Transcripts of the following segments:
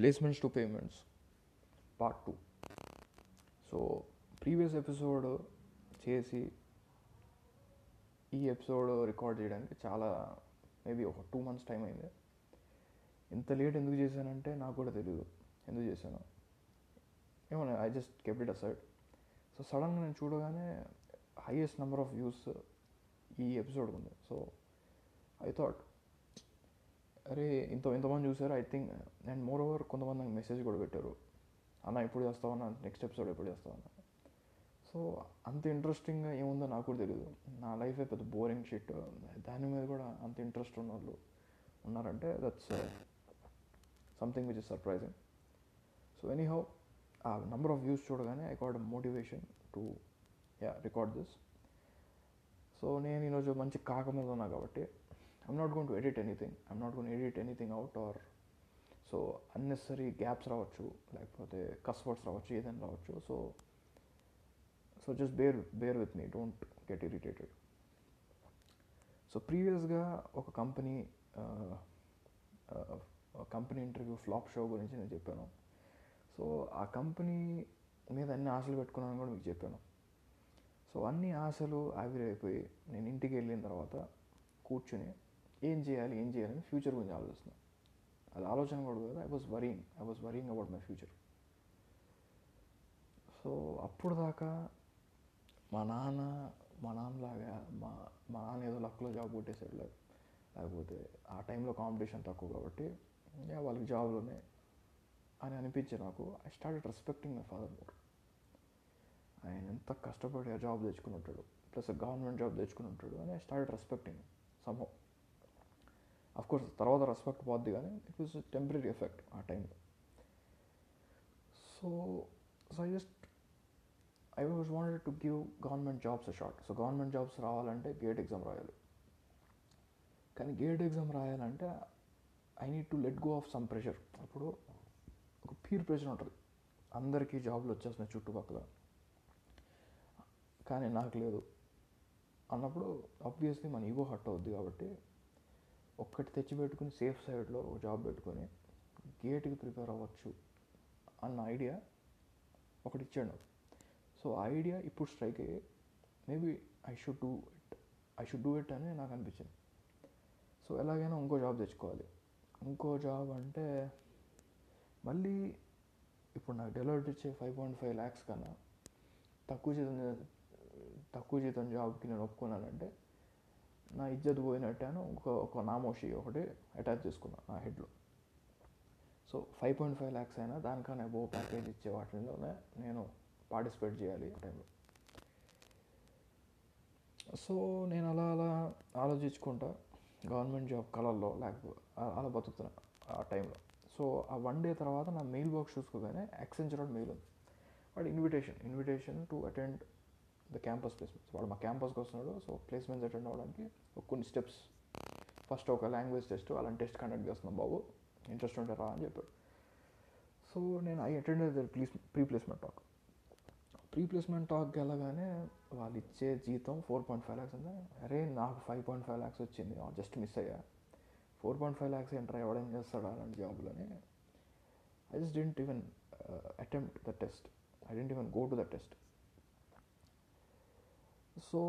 Placements to payments part two so previous episode చేసి ఈ episode record చేయడానికి చాలా మేబీ ఒక టూ మంత్స్ టైం అయింది. ఇంత లేట్ ఎందుకు చేశానంటే నాకు కూడా తెలియదు ఎందుకు చేశాను? ఏమో I just kept it aside so సడన్గా నేను చూడగానే హైయెస్ట్ నెంబర్ ఆఫ్ వ్యూస్ ఈ ఎపిసోడ్ ఉంది. సో ఐ థాట్ అరే ఇంత ఇంతమంది చూసారు? I think and more over కొంతమంది నాకు మెసేజ్ కూడా పెట్టారు. అన్న ఎప్పుడు చేస్తావు? అన్న నెక్స్ట్ ఎపిసోడ్ ఎప్పుడు చేస్తావు? అన్న. సో అంత ఇంట్రెస్టింగ్గా ఏముందో నాకు కూడా తెలియదు నా లైఫే పెద్ద బోరింగ్ షీట్ దాని మీద కూడా అంత ఇంట్రెస్ట్ ఉన్న వాళ్ళు ఉన్నారంటే that's something which is surprising so anyhow ఆ నెంబర్ ఆఫ్ వ్యూస్ చూడగానే I got motivation to yeah record this so నేను ఈరోజు మంచి కాక కాబట్టి I'm not gonna edit anything I'm not gonna edit anything out or so unnecessary gaps రావచ్చు లేకపోతే cuss words రావచ్చు ఏదైనా రావచ్చు. So so just bear bear with me don't get irritated so ప్రీవియస్గా ఒక company company interview flop show గురించి నేను చెప్పాను. సో ఆ కంపెనీ మీద అన్ని ఆశలు పెట్టుకున్నాను కూడా మీకు చెప్పాను. సో అన్ని ఆశలు ఆవిరైపోయి నేను ఇంటికి వెళ్ళిన తర్వాత కూర్చుని ఏం చేయాలి ఏం చేయాలని ఫ్యూచర్ గురించి ఆలోచిస్తున్నాను అది ఆలోచన కూడా కదా. I was worrying I was worrying about my future so అప్పుడు దాకా మా నాన్న మా నాన్నలాగా మా మా నాన్న ఏదో లక్లో జాబ్ కొట్టేసాడు లేదు లేకపోతే ఆ టైంలో కాంపిటీషన్ తక్కువ కాబట్టి వాళ్ళకి జాబ్లు ఉన్నాయి అని అనిపించి నాకు I started respecting my father more ఆయన ఎంత కష్టపడి ఆ జాబ్ తెచ్చుకుని ఉంటాడు. ప్లస్ గవర్నమెంట్ జాబ్ తెచ్చుకుని ఉంటాడు అని I started respecting somehow course తర్వాత రెస్పెక్ట్ పోద్ది కానీ ఇట్ వాజ్ టెంపరీ ఎఫెక్ట్ ఆ టైంలో so so I just I was wanted to give government jobs a shot so government jobs రావాలంటే గేట్ ఎగ్జామ్ రాయాలి. కానీ గేట్ ఎగ్జామ్ రాయాలంటే I need to let go of some pressure అప్పుడు ఒక peer pressure ఉంటుంది. అందరికీ జాబ్లు వచ్చేస్తున్నాయి చుట్టుపక్కల. కానీ నాకు లేదు. అన్నప్పుడు ఆబ్వియస్లీ మన ఈగో హట్ అవుద్ది కాబట్టి ఒక్కటి తెచ్చిపెట్టుకుని సేఫ్ సైడ్లో ఒక జాబ్ పెట్టుకొని గేట్కి ప్రిపేర్ అవ్వచ్చు అన్న ఐడియా ఒకటి ఇచ్చాడు. సో ఆ ఐడియా ఇప్పుడు స్ట్రైక్ అయ్యి maybe I should do it. I should do it అని నాకు అనిపించింది. సో ఎలాగైనా ఇంకో జాబ్ తెచ్చుకోవాలి. ఇంకో జాబ్ అంటే మళ్ళీ ఇప్పుడు నాకు డెలివరీ ఇచ్చే ఫైవ్ పాయింట్ ఫైవ్ ల్యాక్స్ కన్నా తక్కువ జీతం తక్కువ జీతం జాబ్కి నేను ఒప్పుకున్నానంటే నా ఇజ్జత్ పోయినట్టాను ఒక ఒక నామోషి ఒకటి అటాచ్ చేసుకున్నాను నా హెడ్లో so five point five lakhs అయినా దానికన్నా బో ప్యాకేజ్ ఇచ్చే వాటిలోనే నేను పార్టిసిపేట్ చేయాలి ఆ టైంలో సో నేను అలా అలా ఆలోచించుకుంటా. గవర్నమెంట్ జాబ్ కళల్లో లేకపోతే అలా బతుకుతున్నా ఆ టైంలో సో ఆ వన్ డే తర్వాత నా మెయిల్ బాక్స్ చూసుకోగానే ఎక్సెంచర్ మెయిల్ ఉంది. వాడు invitation invitation to attend the campus placements వాడు మా క్యాంపస్కి వస్తున్నాడు సో ప్లేస్మెంట్స్ అటెండ్ అవ్వడానికి కొన్ని స్టెప్స్ ఫస్ట్ ఒక లాంగ్వేజ్ టెస్ట్ అలాంటి టెస్ట్ కండక్ట్ చేస్తున్నాం బాబు. ఇంట్రెస్ట్ ఉంటే రా అని చెప్పాడు. సో నేను I attend please pre placement talk pre placement టాక్కి వెళ్ళగానే వాళ్ళు ఇచ్చే జీతం ఫోర్ పాయింట్ ఫైవ్ ల్యాక్స్ ఉంది అరే నాకు ఫైవ్ పాయింట్ ఫైవ్ ల్యాక్స్ వచ్చింది. జస్ట్ మిస్ అయ్యా. Four point five lakhs enter అవ్వడం చేస్తాడు అలాంటి జాబ్లోనే. I just didn't even attempt the test I didn't even go to the test so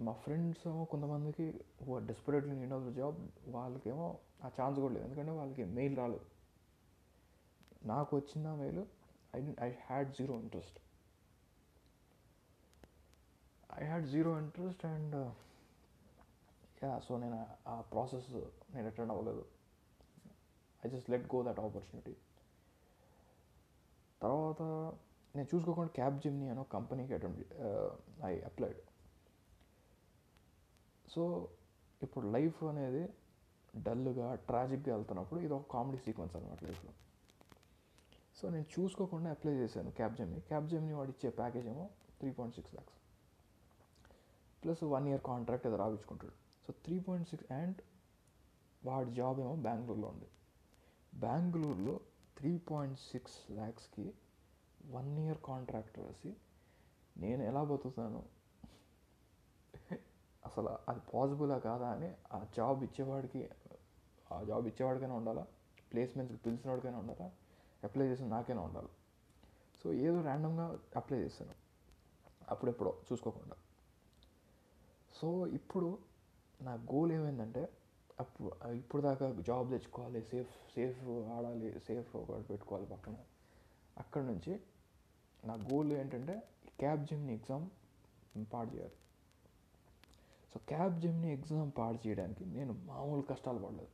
మా ఫ్రెండ్స్ కొంతమందికి desperately need of the job వాళ్ళకేమో ఆ chance కూడా లేదు. ఎందుకంటే వాళ్ళకి మెయిల్ రాలేదు. నాకు వచ్చిన mail I I had zero interest I had zero interest and yeah so నేను ఆ ప్రాసెస్ నేను అటెండ్ అవ్వలేదు. I just let go that opportunity తర్వాత నేను చూసుకోకుండా క్యాబ్ జిమ్ని అనో కంపెనీకి అటెండ్ ఐ అప్లైడ్. సో ఇప్పుడు లైఫ్ అనేది డల్గా ట్రాజిక్గా వెళ్తున్నప్పుడు ఇది ఒక కామెడీ సీక్వెన్స్ అనమాట లైఫ్లో. సో నేను చూసుకోకుండా అప్లై చేశాను క్యాబ్ జమ్ని. క్యాబ్ జమ్ని వాడు ఇచ్చే ప్యాకేజ్ ఏమో three point six lakhs. Plus one year contract అది రాయించుకుంటాడు so three point six and వాడి జాబ్ ఏమో బెంగళూరులో ఉంది. బెంగళూరులో త్రీ పాయింట్ సిక్స్ ల్యాక్స్కి వన్ ఇయర్ కాంట్రాక్ట్ రాసి నేను ఎలా బతుకుతాను? అసలు అది పాసిబులా కాదా అని ఆ జాబ్ ఇచ్చేవాడికి ఆ జాబ్ ఇచ్చేవాడికైనా ఉండాలా? ప్లేస్మెంట్స్కి పిలిచినోడికైనా ఉండాలా? అప్లై చేసిన నాకైనా ఉండాలి? సో ఏదో ర్యాండమ్గా అప్లై చేశాను. అప్పుడెప్పుడో చూసుకోకుండా. సో ఇప్పుడు నా గోల్ ఏమైందంటే అప్పుడు ఇప్పుడు దాకా జాబ్ తెచ్చుకోవాలి సేఫ్ సేఫ్ ఆడాలి సేఫ్ ఒకటి పెట్టుకోవాలి పక్కన. అక్కడ నుంచి నా గోల్ ఏంటంటే క్యాబ్ జిమ్ని ఎగ్జామ్ పాడు చేయాలి. సో క్యాబ్ జిమ్ని ఎగ్జామ్ పాడు చేయడానికి నేను మామూలు కష్టాలు పడలేదు.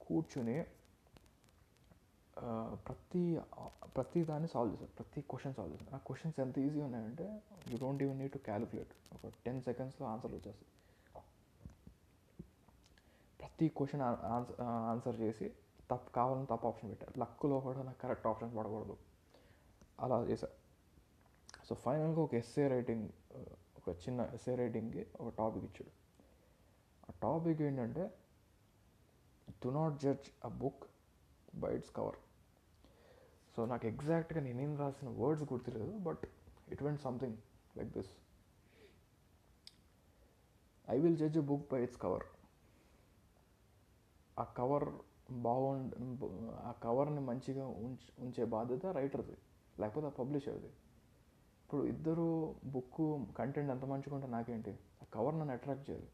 కూర్చుని ప్రతి ప్రతి దాన్ని సాల్వ్ చేశాను. ప్రతి క్వశ్చన్ సాల్వ్ చేశాను. ఆ క్వశ్చన్స్ ఎంత ఈజీ ఉన్నాయంటే you don't even need to calculate ఒక టెన్ సెకండ్స్లో ఆన్సర్ వచ్చేస్తుంది ప్రతి క్వశ్చన్ ఆన్సర్ ఆన్సర్ చేసి తప్పు కావాలని తప్పు ఆప్షన్ పెట్టారు. లక్లో కూడా నాకు కరెక్ట్ ఆప్షన్ పడకూడదు. అలా చేశా. సో ఫైనల్గా ఒక ఎస్ఏ రైటింగ్ ఒక చిన్న ఎస్ఏ రైటింగ్కి ఒక టాపిక్ ఇచ్చాడు. ఆ టాపిక్ ఏంటంటే do not judge a book by its cover so నాకు ఎగ్జాక్ట్గా నేనేం రాసిన వర్డ్స్ గుర్తులేదు but it went something like this. I will judge a book by its cover ఆ కవర్ బాగుండు ఆ కవర్ని మంచిగా ఉంచ ఉంచే బాధ్యత రైటర్ది లేకపోతే ఆ పబ్లిషర్ది. ఇప్పుడు ఇద్దరు బుక్ కంటెంట్ ఎంత మంచిగా నాకేంటి? ఆ కవర్ నన్ను అట్రాక్ట్ చేయాలి.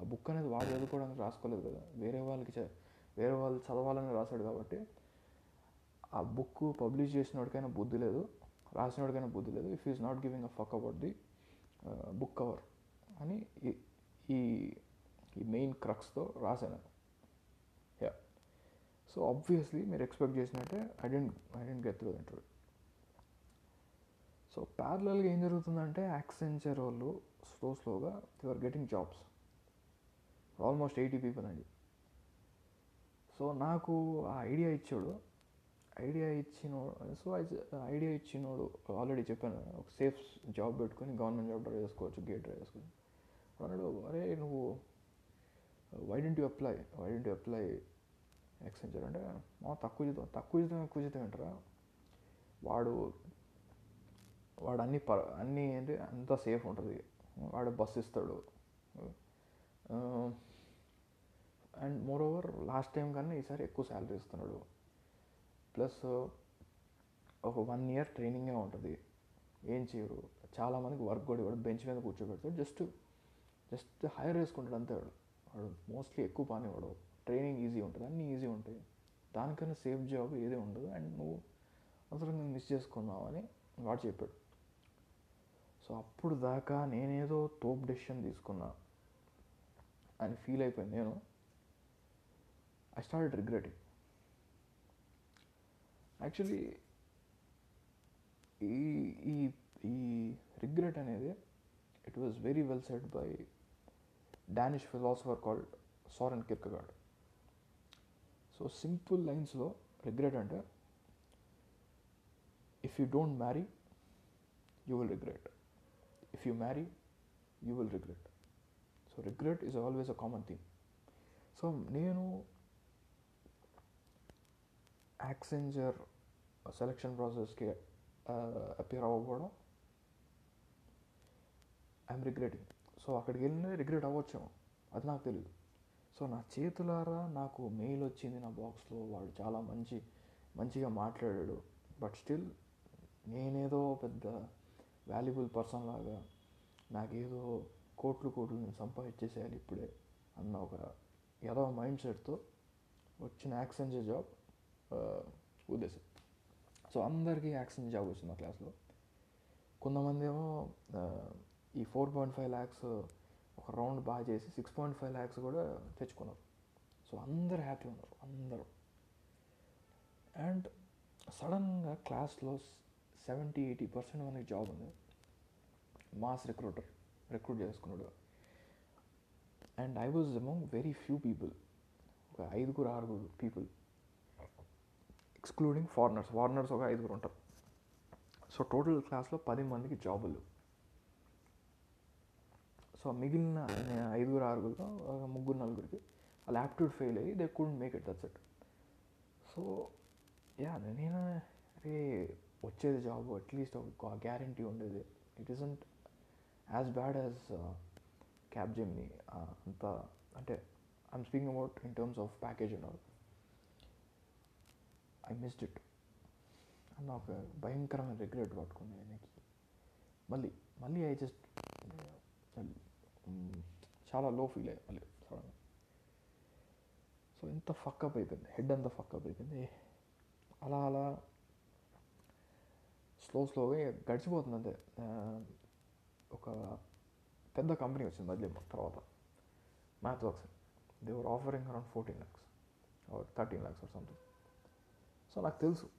ఆ బుక్ అనేది వాడు చదువుకోవడానికి రాసుకోలేదు కదా. వేరే వాళ్ళకి వేరే వాళ్ళు చదవాలని రాశాడు కాబట్టి ఆ బుక్ పబ్లిష్ చేసినోడికైనా బుద్ధి లేదు. రాసినోడికైనా బుద్ధి లేదు. If is not giving a fuck about the book cover అని ఈ- ఈ మెయిన్ క్రక్స్తో రాశాను. సో ఆబ్వియస్లీ మీరు ఎక్స్పెక్ట్ చేసినట్టే I didn't I didn't get through interview so ప్యారలల్గా ఏం జరుగుతుందంటే యాక్సెంచర్ వాళ్ళు స్లో స్లోగా they are getting jobs almost eighty people అండి. సో నాకు ఆ ఐడియా ఇచ్చాడు. ఐడియా ఇచ్చినోడు సో ఐడియా ఇచ్చినోడు ఆల్రెడీ చెప్పాను ఒక సేఫ్ జాబ్ పెట్టుకొని గవర్నమెంట్ జాబ్ ట్రై చేసుకోవచ్చు గేట్ ట్రై చేసుకోవచ్చు అన్నాడు అరే నువ్వు why didn't you apply why didn't you apply exchanger అంటే మా తక్కువ జీతం తక్కువ జీతం ఎక్కువ జీతం ఏంటరా? వాడు వాడు అన్ని ప అన్నీ ఏంటి అంతా సేఫ్ ఉంటుంది. వాడు బస్ ఇస్తాడు. And more over last time కన్నా ఈసారి ఎక్కువ శాలరీ ఇస్తున్నాడు. ప్లస్ ఒక వన్ ఇయర్ ట్రైనింగే ఉంటుంది. ఏం చేయరు చాలామందికి వర్క్ కూడా ఇవ్వడు. బెంచ్ మీద కూర్చోబెడతాడు. జస్ట్ జస్ట్ హైర్ వేసుకుంటాడు అంతే వాడు. వాడు మోస్ట్లీ ఎక్కువ పని వాడు. ట్రైనింగ్ ఈజీ ఉంటుంది అన్నీ ఈజీ ఉంటాయి. దానికన్నా సేఫ్ జాబ్ ఏది ఉండదు. అండ్ నువ్వు అసలు నేను మిస్ చేసుకున్నావు అని వాడు చెప్పాడు. సో అప్పుడు దాకా నేనేదో తోపు డెసిషన్ తీసుకున్నా అని ఫీల్ అయిపోయింది. నేను ఐ స్టార్ట్ రిగ్రెటింగ్ యాక్చువల్లీ ఈ ఈ ఈ రిగ్రెట్ అనేది it was very well set by Danish philosopher called Soren Kierkegaard so simple లైన్స్లో రిగ్రెట్ అంటే if you don't marry you will regret if you marry you will regret so regret is always a common thing so నేను Accenture selection ప్రాసెస్కి appear అవ్వకపోవడం I'm regretting so అక్కడికి వెళ్ళిన regret అవ్వచ్చేమో. అది నాకు తెలియదు సో నా చేతులారా నాకు మెయిల్ వచ్చింది నా బాక్స్లో. వాడు చాలా మంచి మంచిగా మాట్లాడాడు. బట్ స్టిల్ నేనేదో పెద్ద వాల్యుబుల్ పర్సన్ లాగా నాకేదో కోట్లు కోట్లు నేను సంపాదించేసేయాలి ఇప్పుడే అన్న ఒక ఏదో మైండ్ సెట్తో వచ్చిన యాక్సెంజర్ జాబ్ ఉద్దేశం సో అందరికీ యాక్సెంజర్ జాబ్ వచ్చింది మా క్లాస్లో. కొంతమంది ఏమో ఈ ఫోర్ పాయింట్ ఫైవ్ ల్యాక్స్ ఒక రౌండ్ బాగా చేసి సిక్స్ పాయింట్ ఫైవ్ ల్యాక్స్ కూడా తెచ్చుకున్నారు సో అందరు హ్యాపీ ఉన్నారు అందరూ. అండ్ సడన్గా క్లాస్లో సెవెంటీ ఎయిటీ పర్సెంట్ మనకి జాబ్ ఉంది. మాస్ రిక్రూటర్ రిక్రూట్ చేసుకున్నాడు. And I was among very few people ఒక ఐదుగురు ఆరుగురు పీపుల్. ఎక్స్క్లూడింగ్ ఫారినర్స్ ఫారినర్స్ ఒక ఐదుగురు ఉంటారు. సో టోటల్ క్లాస్లో పది మందికి జాబులు. సో మిగిలిన ఐదుగురు ఆరుగురు ముగ్గురు నలుగురికి వాళ్ళ యాప్టిట్యూడ్ ఫెయిల్ అయ్యి they could make it that's it. So yeah నేను అరే వచ్చేది జాబ్ అట్లీస్ట్ ఒక గ్యారంటీ ఉండేది. It isn't as bad as Capgemini అంత అంటే I'm speaking about in terms of package and all. I missed it. అన్న ఒక భయంకరమైన రిగ్రెట్ పట్టుకుంది ఆయనకి మళ్ళీ మళ్ళీ ఐ జస్ట్ చాలా లో ఫీల్ అయ్యా మళ్ళీ సడన్గా సో ఎంత ఫక్కప్ అయిపోయింది. హెడ్ అంతా ఫక్కప్ అయిపోయింది. అలా అలా స్లో స్లోగా గడిచిపోతుంది అంతే. ఒక పెద్ద కంపెనీ వచ్చింది మధ్య తర్వాత. MathWorks they were offering around fourteen lakhs or thirteen lakhs or something so నాకు తెలుసు.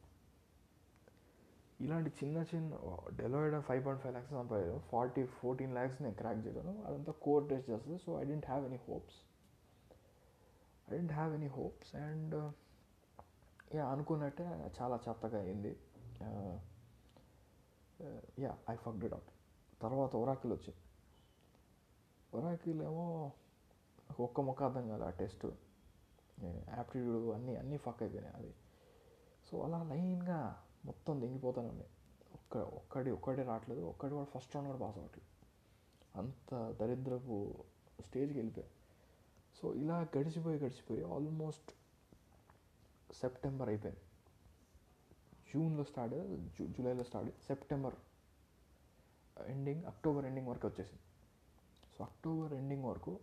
ఇలాంటి చిన్న చిన్న Deloitte five point five lakhs సంపాదాను forty fourteen lakhs నేను క్రాక్ చేశాను. అదంతా కోర్ టెస్ట్ చేస్తుంది. So I didn't have any hopes I didn't have any hopes and yeah అనుకున్నట్టే చాలా చెత్తగా అయింది. Yeah I fucked it out తర్వాత ఒరాకిల్ వచ్చింది ఒరాకిల్ ఏమో ఒక్క మొక్క అర్థం కాదు ఆ టెస్ట్ యాప్టిట్యూడ్ అన్నీ అన్నీ ఫక్ అయిపోయినాయి అది. సో అలా లైన్గా మొత్తం దింగిపోతానండి ఉన్నాయి ఒక్క ఒక్కడి ఒక్కడే రావట్లేదు. ఒక్కడి కూడా ఫస్ట్ రౌండ్ కూడా పాస్ అవ్వట్లేదు. అంత దరిద్రపు స్టేజ్కి వెళ్ళిపోయాయి సో ఇలా గడిచిపోయి గడిచిపోయి ఆల్మోస్ట్ సెప్టెంబర్ అయిపోయింది. జూన్లో స్టార్ట్ జూ జూలైలో start September ending October ending వరకు వచ్చేసింది. సో అక్టోబర్ ఎండింగ్ వరకు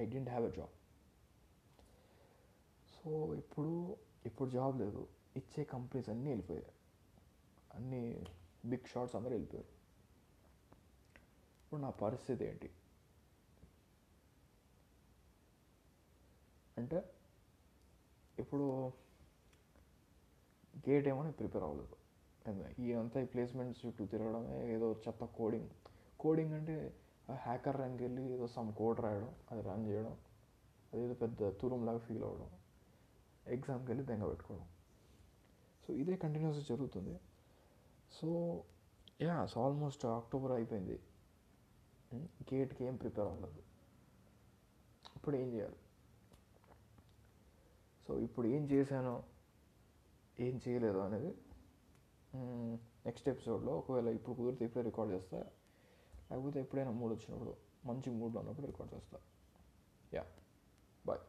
I didn't have a job so ఇప్పుడు ఇప్పుడు జాబ్ లేదు. ఇచ్చే కంపెనీస్ అన్నీ వెళ్ళిపోయాయి. అన్ని బిగ్ షాట్స్ అందరూ వెళ్ళిపోయారు. ఇప్పుడు నా పరిస్థితి ఏంటి? అంటే ఇప్పుడు గేట్ ఏమో ప్రిపేర్ అవ్వలేదు. ఈ అంతా ఈ ప్లేస్మెంట్స్ చుట్టూ తిరగడమే ఏదో చెత్త కోడింగ్ కోడింగ్ అంటే హ్యాకర్ ర్యాంక్ వెళ్ళి ఏదో సమ్ కోడ్ రాయడం అది రన్ చేయడం అదేదో పెద్ద తూరంలాగా ఫీల్ అవ్వడం ఎగ్జామ్కి వెళ్ళి దెంగ పెట్టుకోవడం. సో ఇదే కంటిన్యూస్ జరుగుతుంది. So ya so almost October అయిపోయింది. Hmm, గేట్కి ఏం ప్రిపేర్ అవ్వలేదు. ఇప్పుడు ఏం చేయాలి? సో ఇప్పుడు ఏం చేశానో ఏం చేయలేదు అనేది hmm, నెక్స్ట్ ఎపిసోడ్లో ఒకవేళ ఇప్పుడు కుదిరితే ఇప్పుడే రికార్డ్ చేస్తా. లేకపోతే ఎప్పుడైనా మూడ్ వచ్చినప్పుడు మంచి మూడ్లో ఉన్నప్పుడు రికార్డ్ చేస్తా. Yeah bye